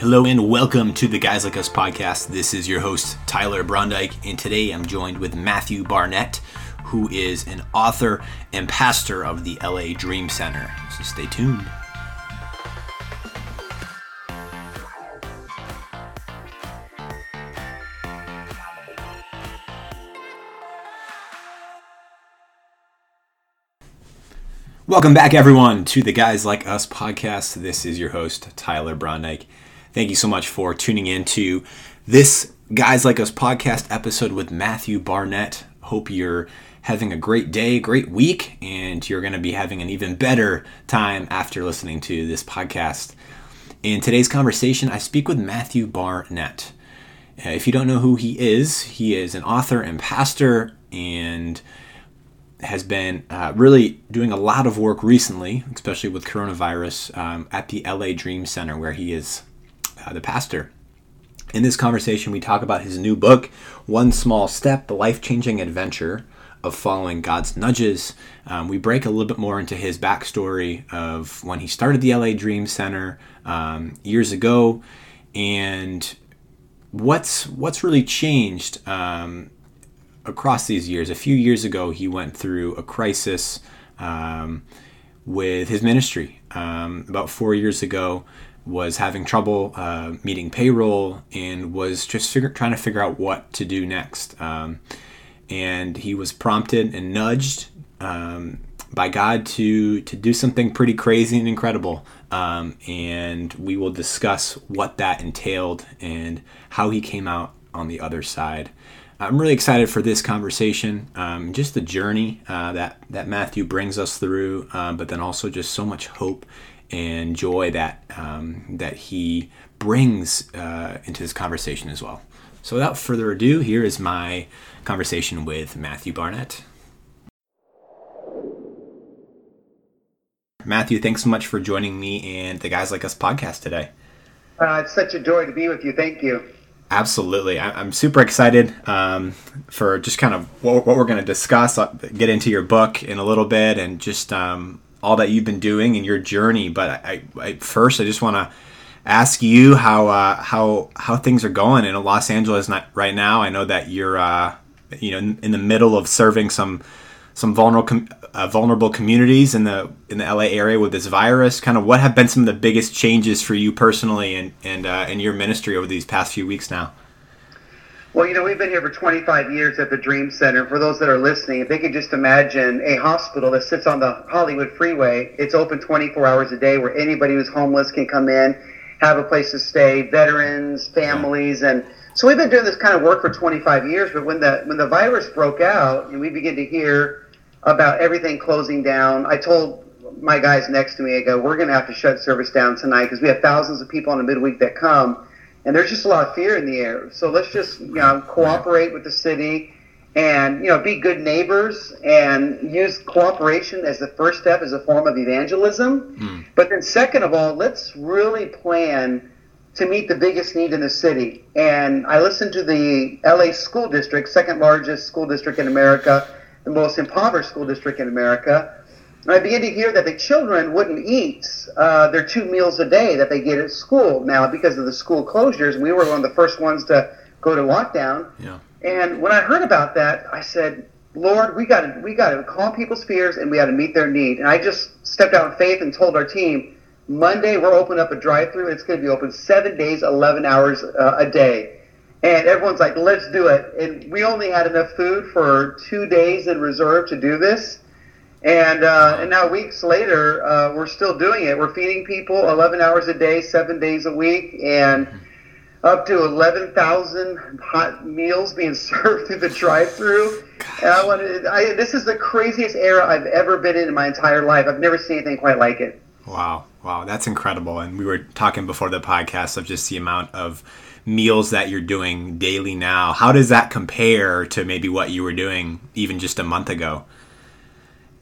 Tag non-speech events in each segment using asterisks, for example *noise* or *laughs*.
Hello and welcome to the Guys Like Us podcast. This is your host, Tyler Brondike, and today I'm joined with Matthew Barnett, who is an author and pastor of the LA Dream Center. So stay tuned. Welcome back, everyone, to the Guys Like Us podcast. This is your host, Tyler Brondike. Thank you so much for tuning in to this Guys Like Us podcast episode with Matthew Barnett. Hope you're having a great day, great week, and you're going to be having an even better time after listening to this podcast. In today's conversation, I speak with Matthew Barnett. Uh, if you don't know who he is, he is an author and pastor and has been uh, really doing a lot of work recently, especially with coronavirus, um, at the LA Dream Center, where he is uh, the pastor. In this conversation, we talk about his new book, One Small Step The Life Changing Adventure of Following God's Nudges. Um, we break a little bit more into his backstory of when he started the LA Dream Center um, years ago and what's what's really changed um, across these years. A few years ago, he went through a crisis um, with his ministry. Um, about four years ago, was having trouble uh, meeting payroll and was just figure, trying to figure out what to do next. Um, and he was prompted and nudged um, by God to to do something pretty crazy and incredible. Um, and we will discuss what that entailed and how he came out on the other side. I'm really excited for this conversation, um, just the journey uh, that that Matthew brings us through, um, but then also just so much hope and joy that um, that he brings uh, into this conversation as well. So, without further ado, here is my conversation with Matthew Barnett. Matthew, thanks so much for joining me and the Guys Like Us podcast today. Uh, it's such a joy to be with you. Thank you. Absolutely. I, am super excited um, for just kind of what, what we're going to discuss, uh, get into your book in a little bit, and just um, all that you've been doing in your journey. But I, I first, I just want to ask you how uh, how how things are going in Los Angeles right now. I know that you're uh, you know in the middle of serving some some vulnerable uh, vulnerable communities in the in the LA area with this virus. Kind of what have been some of the biggest changes for you personally and and uh, in your ministry over these past few weeks now? Well, you know, we've been here for 25 years at the Dream Center. For those that are listening, if they could just imagine a hospital that sits on the Hollywood freeway, it's open 24 hours a day where anybody who's homeless can come in, have a place to stay, veterans, families, and so we've been doing this kind of work for 25 years. But when the when the virus broke out and we began to hear about everything closing down. I told my guys next to me, I go, we're going to have to shut service down tonight because we have thousands of people on the midweek that come, and there's just a lot of fear in the air. So let's just you know cooperate with the city, and you know be good neighbors and use cooperation as the first step as a form of evangelism. Mm. But then second of all, let's really plan to meet the biggest need in the city. And I listened to the LA school district, second largest school district in America the most impoverished school district in America. And I began to hear that the children wouldn't eat uh, their two meals a day that they get at school now because of the school closures. We were one of the first ones to go to lockdown. Yeah. And when I heard about that, I said, Lord, we got to we got to calm people's fears and we got to meet their need. And I just stepped out in faith and told our team, Monday we're opening up a drive-through. It's going to be open seven days, 11 hours uh, a day. And everyone's like, let's do it. And we only had enough food for two days in reserve to do this. And, uh, and now weeks later, uh, we're still doing it. We're feeding people 11 hours a day, seven days a week, and up to 11,000 hot meals being *laughs* served through the drive-through. And I wanted, I, this is the craziest era I've ever been in in my entire life. I've never seen anything quite like it. Wow, wow, that's incredible. And we were talking before the podcast of just the amount of meals that you're doing daily now. How does that compare to maybe what you were doing even just a month ago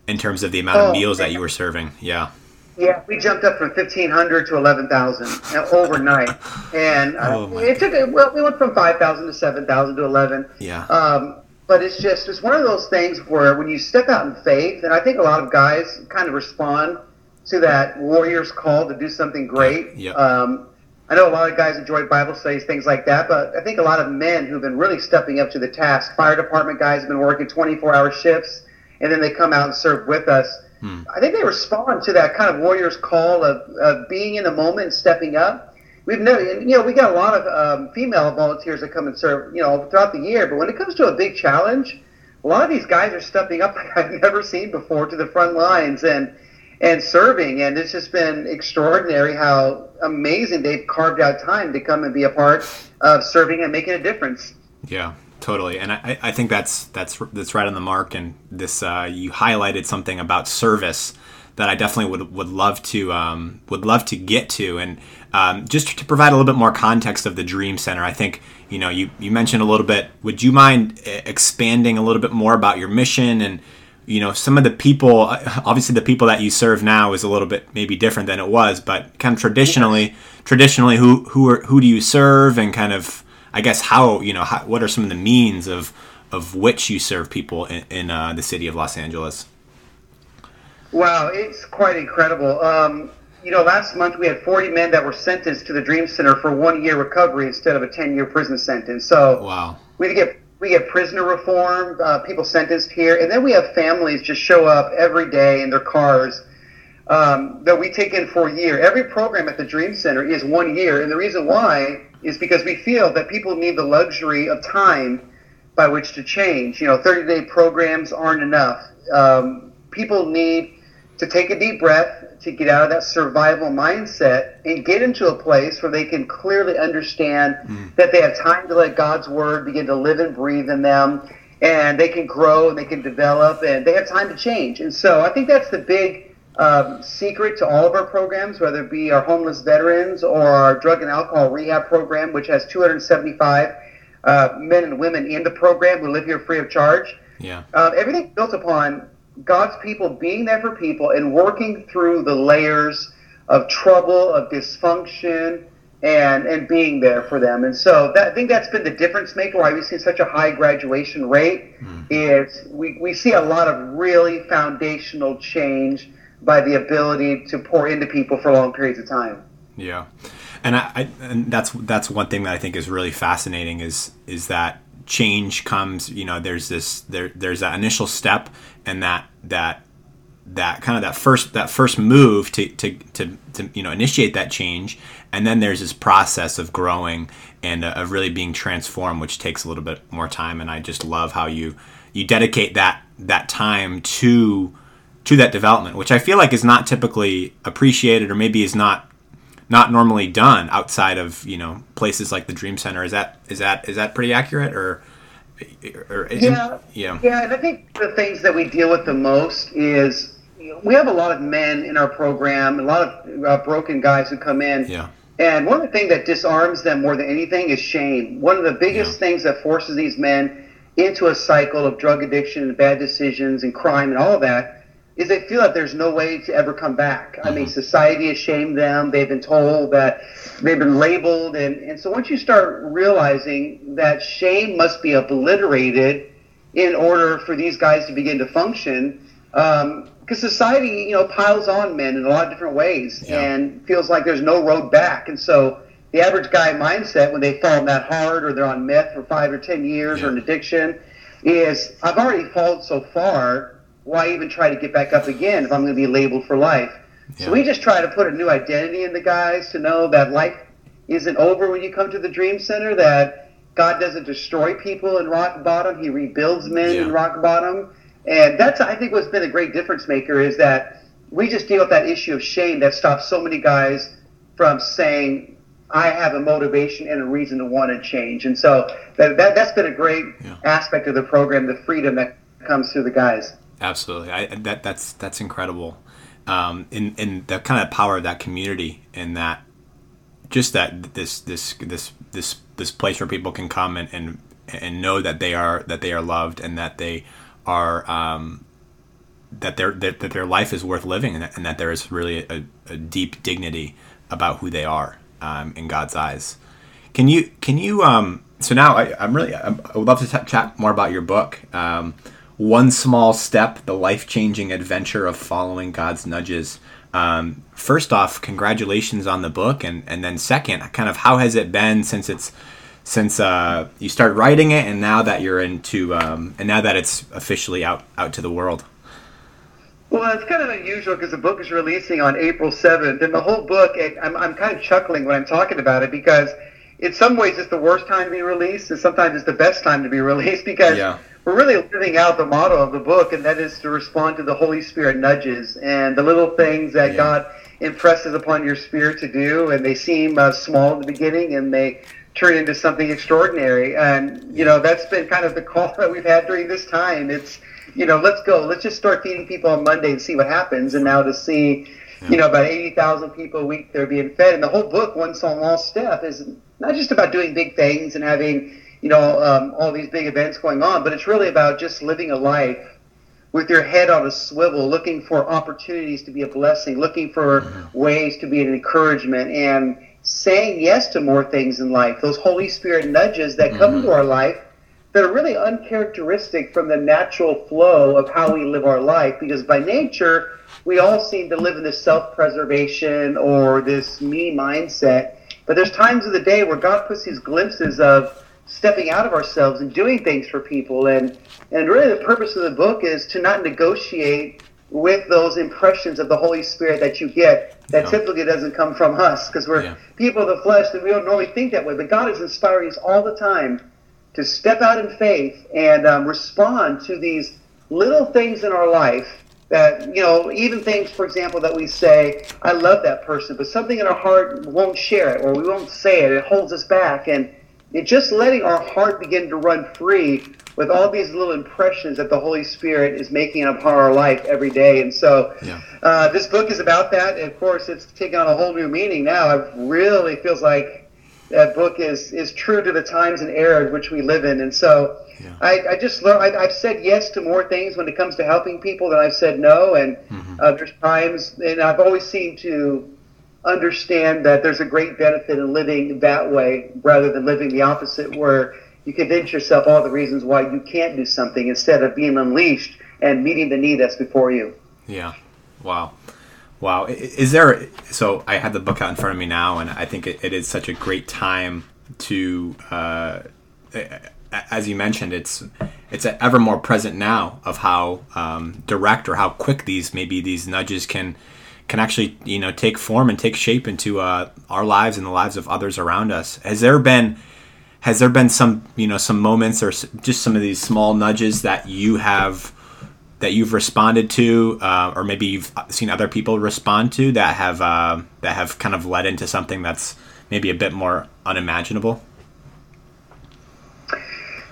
in terms of the amount oh, of meals that you were serving? Yeah. Yeah, we jumped up from fifteen hundred to eleven thousand overnight, and uh, oh it took. A, well, we went from five thousand to seven thousand to eleven. Yeah. Um, but it's just it's one of those things where when you step out in faith, and I think a lot of guys kind of respond to that warrior's call to do something great. Yeah. Um, I know a lot of guys enjoy Bible studies, things like that, but I think a lot of men who've been really stepping up to the task. Fire department guys have been working 24-hour shifts, and then they come out and serve with us. Hmm. I think they respond to that kind of warrior's call of, of being in the moment and stepping up. We've never, you know, we got a lot of um, female volunteers that come and serve, you know, throughout the year. But when it comes to a big challenge, a lot of these guys are stepping up *laughs* like I've never seen before to the front lines and and serving. And it's just been extraordinary how amazing they've carved out time to come and be a part of serving and making a difference. Yeah, totally. And I, I think that's that's that's right on the mark. And this uh, you highlighted something about service that I definitely would would love to um, would love to get to. And um, just to provide a little bit more context of the Dream Center, I think you know you you mentioned a little bit. Would you mind uh, expanding a little bit more about your mission and you know some of the people obviously the people that you serve now is a little bit maybe different than it was but kind of traditionally traditionally who who are who do you serve and kind of i guess how you know how, what are some of the means of of which you serve people in, in uh, the city of los angeles? Wow it's quite incredible. Um, you know last month we had 40 men that were sentenced to the dream center for one year recovery instead of a 10 year prison sentence. So wow. we get we get prisoner reform, uh, people sentenced here, and then we have families just show up every day in their cars um, that we take in for a year. Every program at the Dream Center is one year, and the reason why is because we feel that people need the luxury of time by which to change. You know, 30 day programs aren't enough. Um, people need to take a deep breath, to get out of that survival mindset and get into a place where they can clearly understand mm. that they have time to let God's word begin to live and breathe in them and they can grow and they can develop and they have time to change. And so I think that's the big um, secret to all of our programs, whether it be our homeless veterans or our drug and alcohol rehab program, which has 275 uh, men and women in the program who live here free of charge. Yeah. Uh, everything built upon God's people being there for people and working through the layers of trouble, of dysfunction, and and being there for them. And so that, I think that's been the difference maker. Why we see such a high graduation rate mm. is we, we see a lot of really foundational change by the ability to pour into people for long periods of time. Yeah, and I, I and that's that's one thing that I think is really fascinating is is that change comes you know there's this there there's that initial step and that that that kind of that first that first move to, to, to, to you know initiate that change. And then there's this process of growing and uh, of really being transformed which takes a little bit more time. And i just love how you you dedicate that that time to to that development which i feel like is not typically appreciated or maybe is not not normally done outside of you know places like the Dream Center. Is that is that is that pretty accurate or? or yeah, yeah, yeah. And I think the things that we deal with the most is we have a lot of men in our program, a lot of uh, broken guys who come in. Yeah. And one of the things that disarms them more than anything is shame. One of the biggest yeah. things that forces these men into a cycle of drug addiction and bad decisions and crime and all of that is they feel that there's no way to ever come back. I mean, mm-hmm. society has shamed them. They've been told that they've been labeled. And, and so once you start realizing that shame must be obliterated in order for these guys to begin to function, because um, society, you know, piles on men in a lot of different ways yeah. and feels like there's no road back. And so the average guy mindset when they fall that hard or they're on meth for five or ten years yeah. or an addiction is I've already fallen so far why even try to get back up again if I'm going to be labeled for life? Yeah. So we just try to put a new identity in the guys to know that life isn't over when you come to the Dream Center, that God doesn't destroy people in rock bottom, He rebuilds men yeah. in rock bottom. And that's, I think, what's been a great difference maker is that we just deal with that issue of shame that stops so many guys from saying, I have a motivation and a reason to want to change. And so that, that, has been a great yeah. aspect of the program, the freedom that comes through the guys. Absolutely, I, that that's that's incredible, um, in in the kind of power of that community and that just that this this this this this place where people can come and and, and know that they are that they are loved and that they are um, that their that, that their life is worth living and that, and that there is really a, a deep dignity about who they are um, in God's eyes. Can you can you um, so now I, am really I would love to t- chat more about your book. Um, one Small Step The Life Changing Adventure of Following God's Nudges. Um, first off, congratulations on the book, and and then second, kind of how has it been since it's since uh, you started writing it, and now that you're into um, and now that it's officially out out to the world. Well, it's kind of unusual because the book is releasing on April 7th, and the whole book, I'm, I'm kind of chuckling when I'm talking about it because in some ways it's the worst time to be released, and sometimes it's the best time to be released because yeah. We're really living out the motto of the book, and that is to respond to the Holy Spirit nudges and the little things that yeah. God impresses upon your spirit to do, and they seem uh, small in the beginning, and they turn into something extraordinary. And you know that's been kind of the call *laughs* that we've had during this time. It's you know, let's go. Let's just start feeding people on Monday and see what happens. And now to see, you know, about 80,000 people a week they're being fed. And the whole book, One Small Step, is not just about doing big things and having, you know, um, all these big events going on, but it's really about just living a life with your head on a swivel, looking for opportunities to be a blessing, looking for mm-hmm. ways to be an encouragement, and saying yes to more things in life. Those Holy Spirit nudges that mm-hmm. come into our life that are really uncharacteristic from the natural flow of how we live our life because by nature we all seem to live in this self-preservation or this me mindset but there's times of the day where god puts these glimpses of stepping out of ourselves and doing things for people. And and really the purpose of the book is to not negotiate with those impressions of the holy spirit that you get that typically doesn't come from us because we're yeah. people of the flesh and we don't normally think that way. But god is inspiring us all the time to step out in faith and um, respond to these little things in our life that you know even things for example that we say i love that person but something in our heart won't share it or we won't say it. It holds us back. And it just letting our heart begin to run free with all these little impressions that the holy spirit is making upon our life every day and so yeah. uh, this book is about that and of course it's taken on a whole new meaning now it really feels like that book is is true to the times and era in which we live in. And so yeah. I, I just learned, I, have said yes to more things when it comes to helping people than I've said no. And mm-hmm. uh, there's times, and I've always seemed to understand that there's a great benefit in living that way rather than living the opposite, where you convince yourself all the reasons why you can't do something instead of being unleashed and meeting the need that's before you. Yeah. Wow. Wow. Is there, so I have the book out in front of me now, and I think it, it is such a great time to, uh, as you mentioned, it's it's ever more present now of how um, direct or how quick these maybe these nudges can can actually you know take form and take shape into uh, our lives and the lives of others around us. Has there been has there been some you know some moments or just some of these small nudges that you have that you've responded to, uh, or maybe you've seen other people respond to that have uh, that have kind of led into something that's maybe a bit more unimaginable?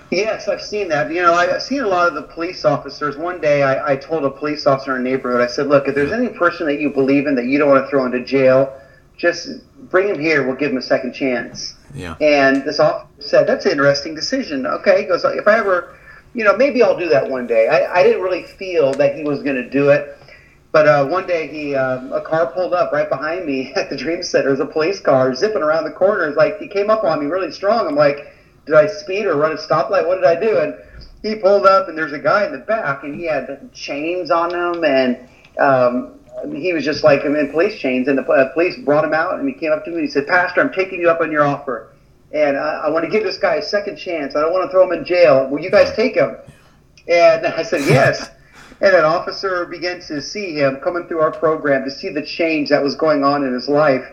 Yes, I've seen that. You know, I've seen a lot of the police officers. One day, I, I told a police officer in a neighborhood, I said, "Look, if there's any person that you believe in that you don't want to throw into jail, just bring him here. We'll give him a second chance." Yeah. And this officer said, "That's an interesting decision." Okay, he goes, "If I ever." you know, maybe I'll do that one day. I, I didn't really feel that he was going to do it. But uh, one day, he uh, a car pulled up right behind me *laughs* at the Dream Center. It was a police car zipping around the corners. Like he came up on me really strong. I'm like, did I speed or run a stoplight? What did I do? And he pulled up, and there's a guy in the back, and he had chains on him, and um, he was just like in police chains. And the uh, police brought him out, and he came up to me and he said, "Pastor, I'm taking you up on your offer." and I, I want to give this guy a second chance. I don't want to throw him in jail. Will you guys take him? And I said, yes. *laughs* and an officer began to see him coming through our program to see the change that was going on in his life.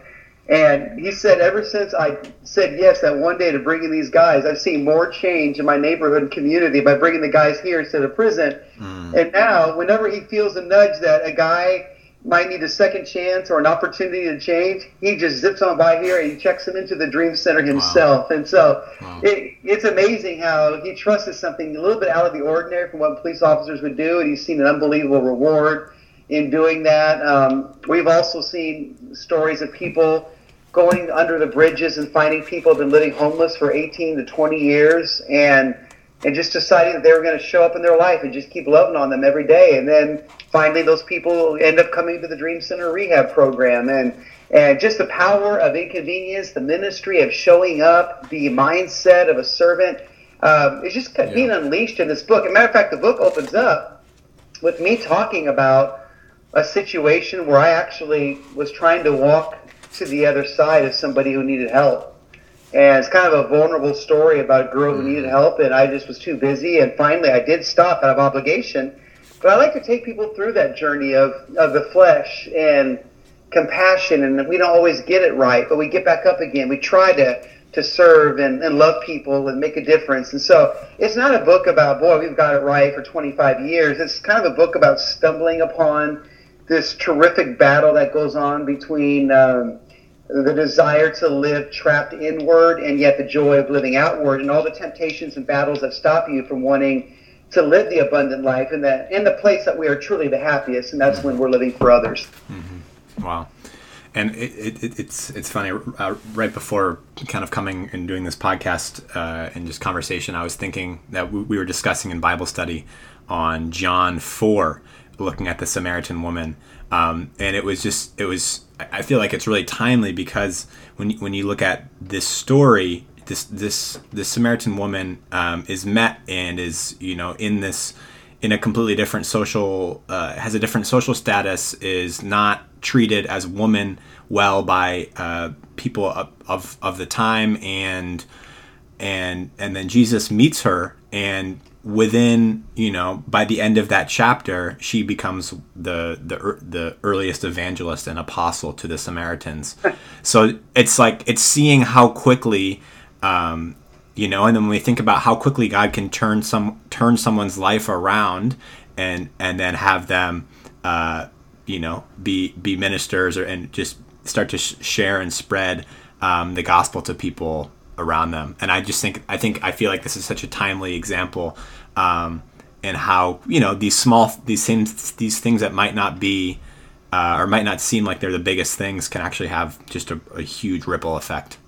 And he said, ever since I said yes that one day to bringing these guys, I've seen more change in my neighborhood and community by bringing the guys here instead of prison. Mm. And now, whenever he feels a nudge that a guy might need a second chance or an opportunity to change, he just zips on by here and he checks him into the Dream Center himself. Wow. And so wow. it, it's amazing how he trusted something a little bit out of the ordinary from what police officers would do, and he's seen an unbelievable reward in doing that. Um, we've also seen stories of people going under the bridges and finding people who've been living homeless for 18 to 20 years and and just deciding that they were going to show up in their life and just keep loving on them every day. And then finally, those people end up coming to the Dream Center rehab program. And, and just the power of inconvenience, the ministry of showing up, the mindset of a servant um, is just yeah. being unleashed in this book. As a matter of fact, the book opens up with me talking about a situation where I actually was trying to walk to the other side of somebody who needed help. And it's kind of a vulnerable story about a girl who needed help, and I just was too busy. And finally, I did stop out of obligation. But I like to take people through that journey of, of the flesh and compassion, and we don't always get it right, but we get back up again. We try to to serve and, and love people and make a difference. And so it's not a book about, boy, we've got it right for 25 years. It's kind of a book about stumbling upon this terrific battle that goes on between um, the desire to live trapped inward and yet the joy of living outward and all the temptations and battles that stop you from wanting to live the abundant life in the, in the place that we are truly the happiest, and that's when we're living for others. Mm-hmm. Wow and it, it, it's it's funny. Uh, right before kind of coming and doing this podcast uh, and just conversation, I was thinking that we, we, were discussing in Bible study on John four, looking at the Samaritan woman, um, and it was just it was. I feel like it's really timely because when when you look at this story, this this this Samaritan woman um, is met and is you know in this in a completely different social uh, has a different social status is not treated as woman well by uh, people of, of, of the time and and and then Jesus meets her and within you know by the end of that chapter she becomes the the the earliest evangelist and apostle to the Samaritans. *laughs* So it's like it's seeing how quickly um, you know and then when we think about how quickly god can turn some turn someone's life around and and then have them uh, you know be be ministers or and just start to sh- share and spread um, the gospel to people around them and i just think i think i feel like this is such a timely example um, and how you know these small these things these things that might not be uh, or might not seem like they're the biggest things can actually have just a, a huge ripple effect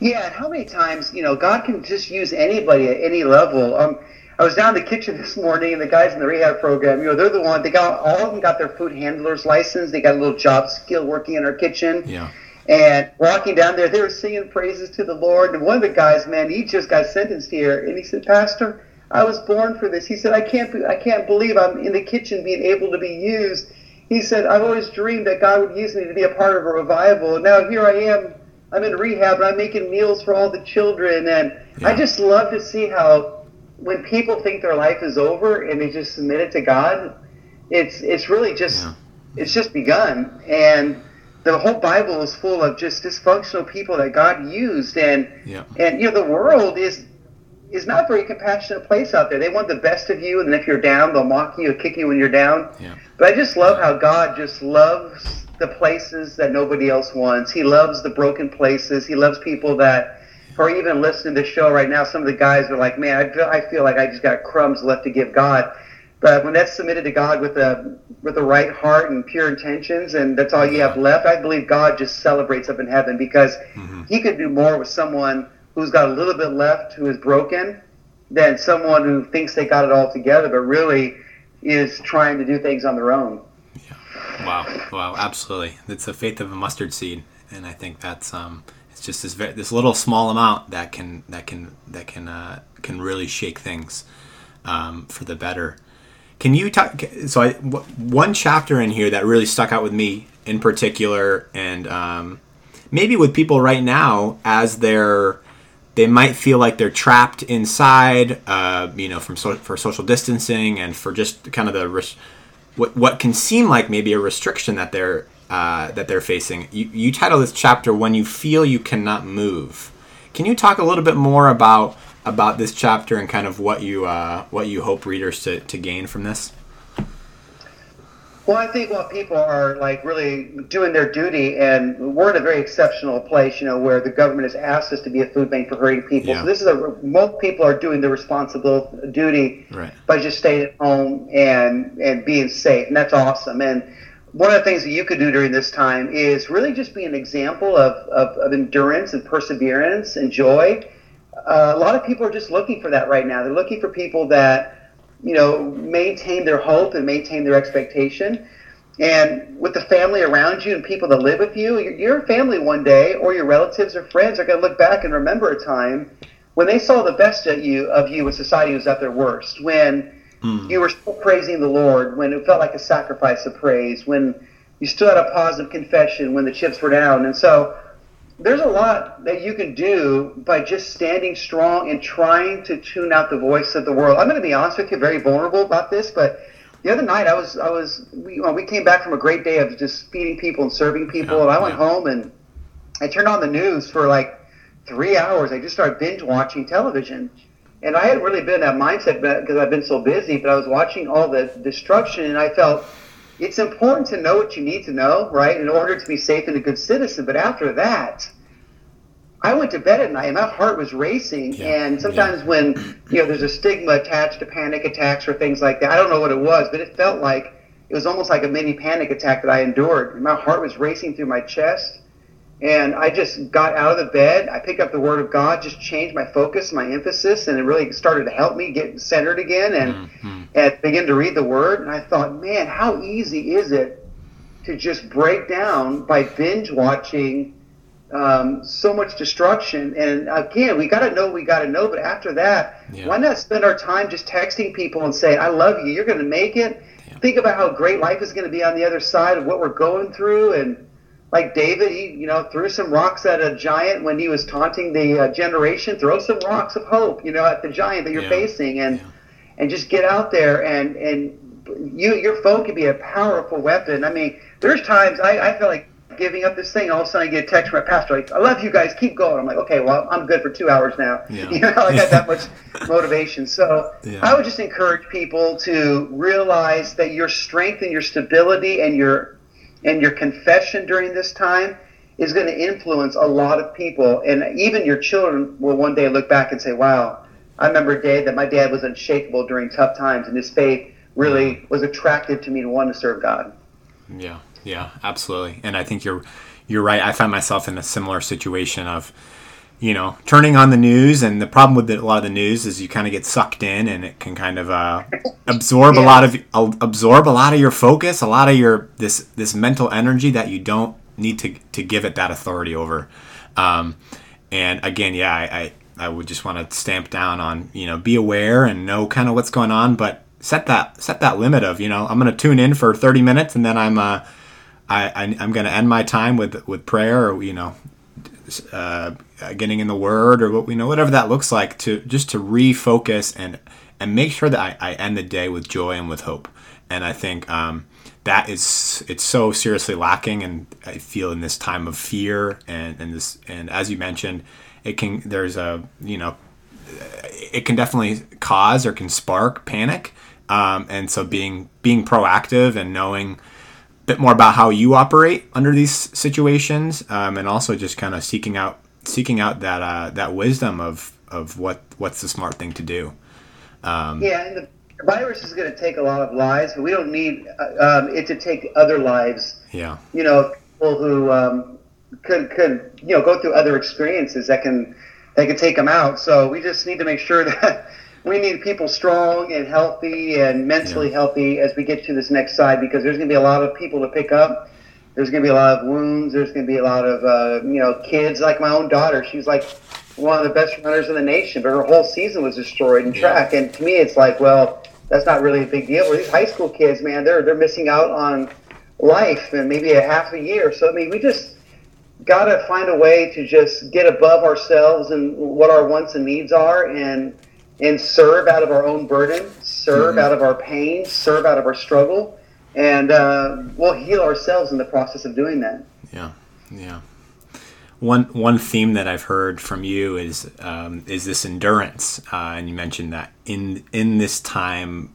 yeah, and how many times, you know, God can just use anybody at any level. Um, I was down in the kitchen *laughs* this morning, and the guys in the rehab program, you know, they're the one. They got all of them got their food handler's license. They got a little job skill working in our kitchen. Yeah. And walking down there, they were singing praises to the Lord. And one of the guys, man, he just got sentenced here, and he said, Pastor, I was born for this. He said, I can't, be, I can't believe I'm in the kitchen being able to be used. He said, I've always dreamed that God would use me to be a part of a revival, and now here I am I'm in rehab and I'm making meals for all the children. And yeah. I just love to see how when people think their life is over and they just submit it to God, it's it's really just yeah. it's just begun. And the whole Bible is full of just dysfunctional people that God used. And yeah. and you know the world is is not a very compassionate place out there. They want the best of you, and if you're down, they'll mock you or kick you when you're down. Yeah. But I just love how God just loves the places that nobody else wants. He loves the broken places. He loves people that are even listening to the show right now. Some of the guys are like, man, I feel like I just got crumbs left to give God. But when that's submitted to God with a with the right heart and pure intentions, and that's all you have left, I believe God just celebrates up in heaven because mm-hmm. He could do more with someone who's got a little bit left, who is broken, than someone who thinks they got it all together, but really is trying to do things on their own. Yeah. Wow, wow, absolutely. It's the faith of a mustard seed, and I think that's um, it's just this very, this little small amount that can that can that can uh, can really shake things um, for the better. Can you talk? So, I, w- one chapter in here that really stuck out with me in particular, and um, maybe with people right now as they're they might feel like they're trapped inside, uh, you know, from so, for social distancing and for just kind of the what what can seem like maybe a restriction that they're uh, that they're facing. You, you title this chapter "When You Feel You Cannot Move." Can you talk a little bit more about about this chapter and kind of what you uh, what you hope readers to, to gain from this? Well, I think what people are like really doing their duty, and we're in a very exceptional place, you know, where the government has asked us to be a food bank for hurting people. Yeah. So this is a most people are doing their responsible duty right. by just staying at home and and being safe, and that's awesome. And one of the things that you could do during this time is really just be an example of, of, of endurance and perseverance and joy. Uh, a lot of people are just looking for that right now. They're looking for people that you know, maintain their hope and maintain their expectation. And with the family around you and people that live with you, your family one day or your relatives or friends are going to look back and remember a time when they saw the best of you of you when society was at their worst, when mm. you were still praising the Lord when it felt like a sacrifice of praise, when you still had a positive confession when the chips were down. And so there's a lot that you can do by just standing strong and trying to tune out the voice of the world. I'm going to be honest with you, very vulnerable about this, but the other night I was I was we, we came back from a great day of just feeding people and serving people, and I went yeah. home and I turned on the news for like three hours. I just started binge watching television, and I hadn't really been in that mindset because I've been so busy. But I was watching all the destruction, and I felt it's important to know what you need to know, right, in order to be safe and a good citizen. But after that, I went to bed at night and my heart was racing. Yeah. And sometimes yeah. when you know there's a stigma attached to panic attacks or things like that, I don't know what it was, but it felt like it was almost like a mini panic attack that I endured. And my heart was racing through my chest. And I just got out of the bed. I picked up the Word of God, just changed my focus, my emphasis, and it really started to help me get centered again and, mm-hmm. and begin to read the Word. And I thought, man, how easy is it to just break down by binge watching um, so much destruction? And again, we got to know we got to know. But after that, yeah. why not spend our time just texting people and saying, I love you, you're going to make it? Yeah. Think about how great life is going to be on the other side of what we're going through. And like David, he you know threw some rocks at a giant when he was taunting the uh, generation. Throw some rocks of hope, you know, at the giant that you're yeah. facing, and yeah. and just get out there and and you your phone can be a powerful weapon. I mean, there's times I, I feel like giving up this thing. All of a sudden, I get a text from my pastor like, "I love you guys, keep going." I'm like, "Okay, well, I'm good for two hours now." *laughs* Yeah. You know, I got that much *laughs* motivation. So. I would just encourage people to realize that your strength and your stability and your and your confession during this time is going to influence a lot of people. And even your children will one day look back and say, wow, I remember a day that my dad was unshakable during tough times, and his faith really was attractive to me to want to serve God. Yeah, yeah, absolutely. And I think you're you're right. I find myself in a similar situation of you know, turning on the news, and the problem with the, a lot of the news is you kind of get sucked in, and it can kind of uh, absorb yeah. a lot of uh, absorb a lot of your focus, a lot of your this this mental energy that you don't need to to give it that authority over. Um, and again, yeah, I, I I would just want to stamp down on you know be aware and know kind of what's going on, but set that set that limit of you know I'm going to tune in for 30 minutes and then I'm uh, I, I am going to end my time with with prayer or you know uh, getting in the Word or what we know, whatever that looks like, to just to refocus and and make sure that I, I end the day with joy and with hope. And I think um, that is it's so seriously lacking, and I feel in this time of fear and and this and as you mentioned, it can there's a you know it can definitely cause or can spark panic. Um, and so being being proactive and knowing bit more about how you operate under these situations, um, and also just kind of seeking out seeking out that uh, that wisdom of of what what's the smart thing to do. Um, yeah, and the virus is going to take a lot of lives, but we don't need uh, um, it to take other lives. Yeah, you know, people who um, could could you know go through other experiences that can that can take them out. So we just need to make sure *laughs* that we need people strong and healthy and mentally yeah. healthy as we get to this next side because there's going to be a lot of people to pick up. There's going to be a lot of wounds. There's going to be a lot of uh, you know kids like my own daughter. She's like one of the best runners in the nation, but her whole season was destroyed in track. And to me, it's like, well, that's not really a big deal. But these high school kids, man, they're they're missing out on life and maybe a half a year. So I mean, we just got to find a way to just get above ourselves and what our wants and needs are and and serve out of our own burden, serve mm-hmm. out of our pain, serve out of our struggle, and uh, we'll heal ourselves in the process of doing that. Yeah, yeah. One one theme that I've heard from you is um, is this endurance, uh, and you mentioned that in in this time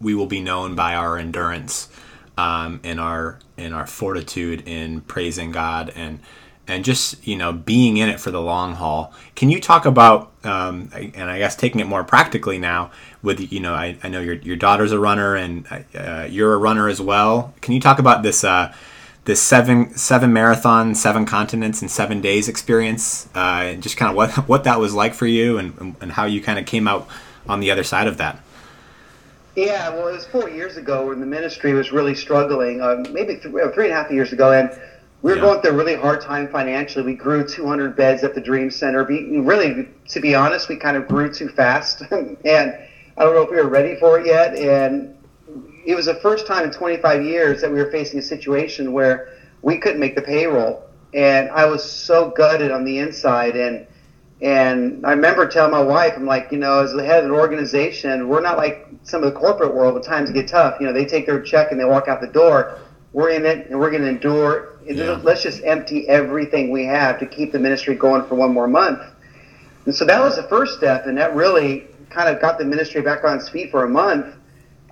we will be known by our endurance um, and our in our fortitude in praising God and and just you know being in it for the long haul. Can you talk about um, and I guess taking it more practically now with you know I, I know your your daughter's a runner and uh, you're a runner as well. Can you talk about this uh, this seven seven marathon, seven continents, and seven days experience? Uh, and just kind of what what that was like for you and and how you kind of came out on the other side of that. Yeah, well, it was four years ago when the ministry was really struggling. Uh, maybe th- three and a half years ago, and we were yeah. going through a really hard time financially. We grew 200 beds at the Dream Center. We, really, to be honest, we kind of grew too fast. *laughs* and I don't know if we were ready for it yet. And it was the first time in 25 years that we were facing a situation where we couldn't make the payroll. And I was so gutted on the inside. And and I remember telling my wife, I'm like, you know, as the head of an organization, we're not like some of the corporate world when times get tough. You know, they take their check and they walk out the door. We're in it and we're going to endure. Yeah. Let's just empty everything we have to keep the ministry going for one more month. And so that was the first step, and that really kind of got the ministry back on its feet for a month,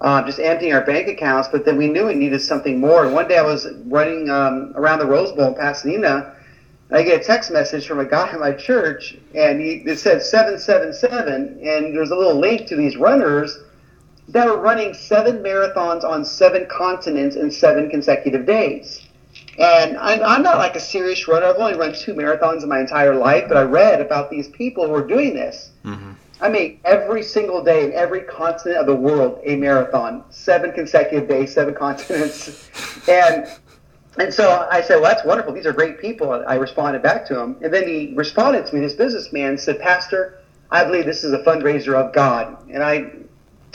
uh, just emptying our bank accounts. But then we knew we needed something more. And one day I was running um, around the Rose Bowl in Pasadena I get a text message from a guy in my church, and he, it said 777, and there's a little link to these runners that were running seven marathons on seven continents in seven consecutive days. And I'm, I'm not like a serious runner. I've only run two marathons in my entire life, but I read about these people who are doing this. Mm-hmm. I mean, every single day in every continent of the world, a marathon, seven consecutive days, seven *laughs* continents. and and so I said, well, that's wonderful. These are great people. I responded back to him. And then he responded to me, this businessman said, Pastor, I believe this is a fundraiser of God. And I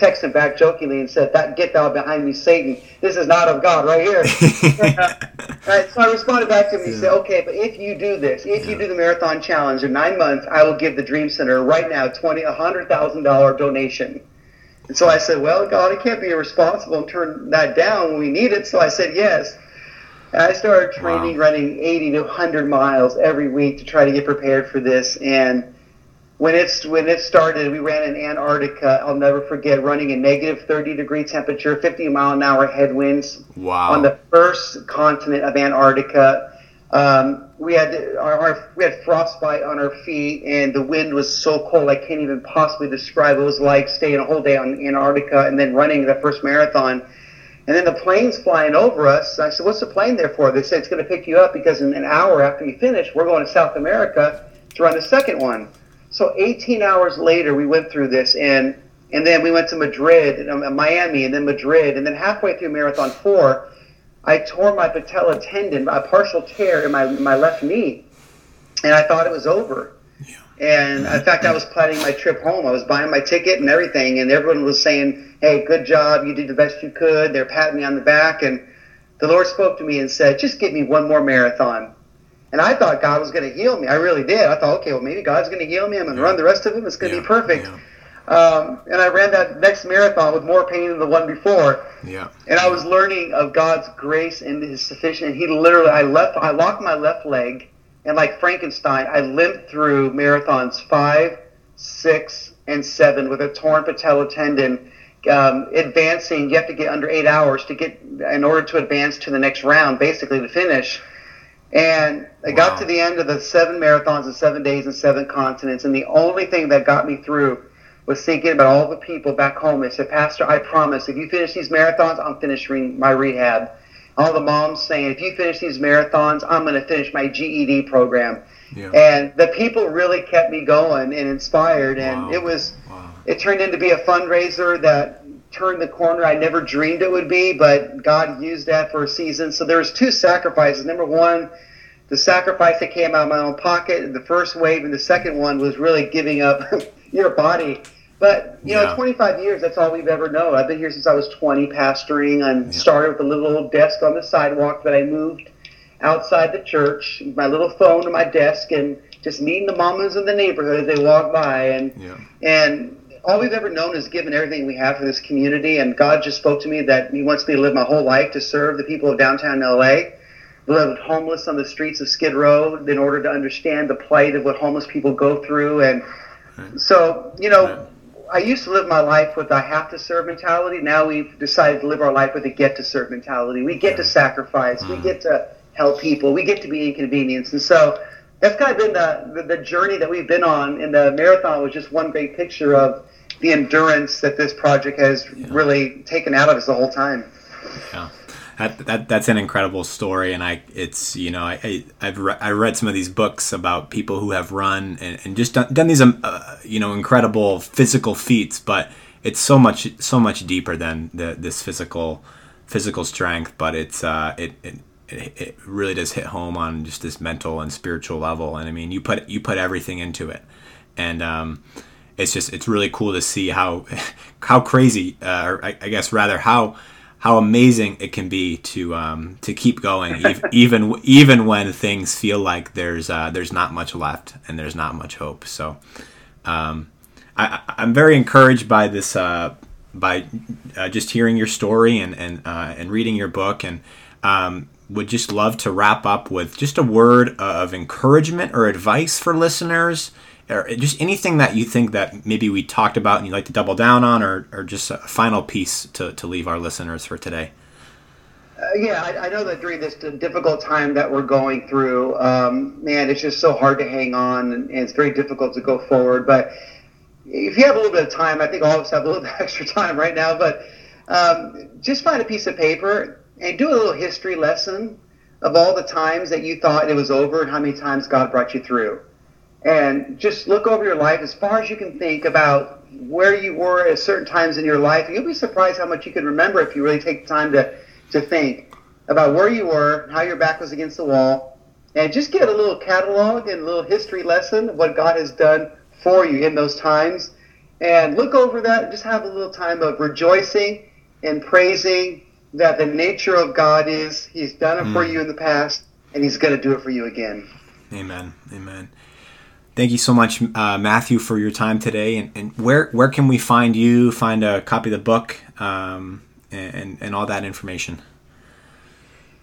texted him back jokingly and said, that get thou behind me, Satan. This is not of God right here. *laughs* right, so I responded back to him. He yeah. said, okay, but if you do this, if yeah. you do the marathon challenge in nine months, I will give the Dream Center right now twenty, a hundred thousand dollar donation. And so I said, well, God, I can't be irresponsible and turn that down when we need it. So I said, yes. And I started training, wow. running 80 to 100 miles every week to try to get prepared for this. And when it's when it started, we ran in Antarctica. I'll never forget running in negative 30 degree temperature, 50 mile an hour headwinds. Wow. On the first continent of Antarctica. Um, we had our, our, we had frostbite on our feet, and the wind was so cold I can't even possibly describe what it was like staying a whole day on Antarctica and then running the first marathon. And then the plane's flying over us. I said, What's the plane there for? They said, It's going to pick you up because in an hour after you finish, we're going to South America to run the second one. So 18 hours later, we went through this, and and then we went to Madrid, and, um, Miami, and then Madrid, and then halfway through Marathon 4, I tore my patella tendon, a partial tear in my, my left knee, and I thought it was over. And in fact, I was planning my trip home. I was buying my ticket and everything, and everyone was saying, "Hey, good job! You did the best you could." They're patting me on the back, and the Lord spoke to me and said, "Just give me one more marathon." And I thought God was going to heal me. I really did. I thought, okay, well, maybe God's going to heal me. I'm going to run the rest of them. It's going to yeah. be perfect. Yeah. Um, and I ran that next marathon with more pain than the one before. Yeah. And I was learning of God's grace and His sufficient. He literally, I left, I locked my left leg and like Frankenstein, I limped through marathons five, six, and seven with a torn patella tendon. Um, advancing, you have to get under eight hours to get in order to advance to the next round, basically to finish. And I wow. got to the end of the seven marathons and seven days and seven continents, and the only thing that got me through was thinking about all the people back home. They said, Pastor, I promise, if you finish these marathons, I'm finishing my rehab all the moms saying, if you finish these marathons, I'm going to finish my GED program. Yeah. And the people really kept me going and inspired. And wow. it was, wow. it turned into be a fundraiser that turned the corner I never dreamed it would be, but God used that for a season. So there was two sacrifices. Number one, the sacrifice that came out of my own pocket, the first wave, and the second one was really giving up *laughs* your body but you yeah. know, 25 years, that's all we've ever known. I've been here since I was 20, pastoring. I yeah. started with a little old desk on the sidewalk that I moved outside the church, my little phone to my desk, and just meeting the mamas in the neighborhood as they walk by. And yeah. and all we've ever known is giving everything we have for this community. And God just spoke to me that He wants me to live my whole life to serve the people of downtown LA. Lived homeless on the streets of Skid Row in order to understand the plight of what homeless people go through. And so, you know, I used to live my life with a have to serve mentality. Now we've decided to live our life with a get to serve mentality. We get to sacrifice. We mm. get to help people. We get to be inconvenienced. And so that's kind of been the, the, the journey that we've been on. And the marathon was just one great picture of the endurance that this project has yeah. really taken out of us the whole time. Yeah that, that that's an incredible story and i it's you know i, I have re- I read some of these books about people who have run and, and just done, done these um, uh, you know incredible physical feats but it's so much so much deeper than the, this physical physical strength but it's uh it, it it really does hit home on just this mental and spiritual level and i mean you put you put everything into it. And um it's just it's really cool to see how *laughs* how crazy, uh, or I, I, guess rather how how amazing it can be to um, to keep going *laughs* even even when things feel like there's uh, there's not much left and there's not much hope. So um, I, I'm very encouraged by this uh, by uh, just hearing your story and and uh, and reading your book and um, would just love to wrap up with just a word of encouragement or advice for listeners or just anything that you think that maybe we talked about and you'd like to double down on or, or just a final piece to, to leave our listeners for today uh, yeah, I, I, know that during this difficult time that we're going through, um, man, it's just so hard to hang on and, and, it's very difficult to go forward. But if you have a little bit of time, I think all of us have a little bit *laughs* extra time right now, but um, just find a piece of paper and do a little history lesson of all the times that you thought it was over and how many times God brought you through. And just look over your life as far as you can think about where you were at certain times in your life. You'll be surprised how much you can remember if you really take the time to, to think about where you were, how your back was against the wall, and just get a little catalog and a little history lesson of what God has done for you in those times. And look over that and just have a little time of rejoicing and praising that the nature of God is He's done it mm. for you in the past, and He's going to do it for you again. Amen. Amen. Thank you so much, uh, Matthew, for your time today. And, and, where where can we find you? Find a copy of the book um, and and all that information.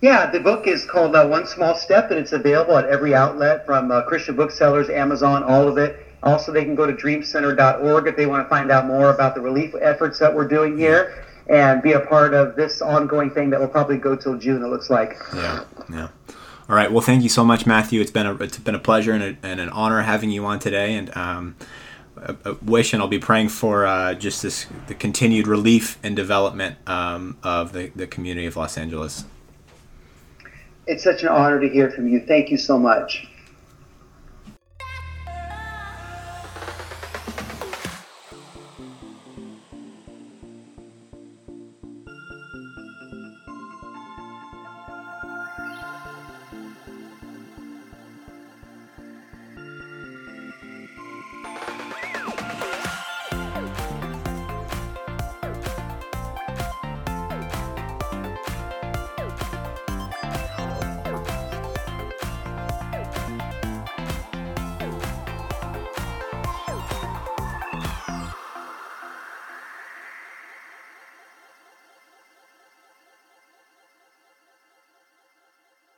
Yeah, the book is called uh, One Small Step, and it's available at every outlet from uh, Christian booksellers, Amazon, all of it. Also, they can go to dreamcenter.org if they want to find out more about the relief efforts that we're doing here and be a part of this ongoing thing that will probably go till June. It looks like. Yeah, yeah. All right. Well, thank you so much, Matthew. It's been a it's been a pleasure and, a, and an honor having you on today. And um, I, I wish and I'll be praying for uh, just this the continued relief and development um, of the, the community of Los Angeles. It's such an honor to hear from you. Thank you so much.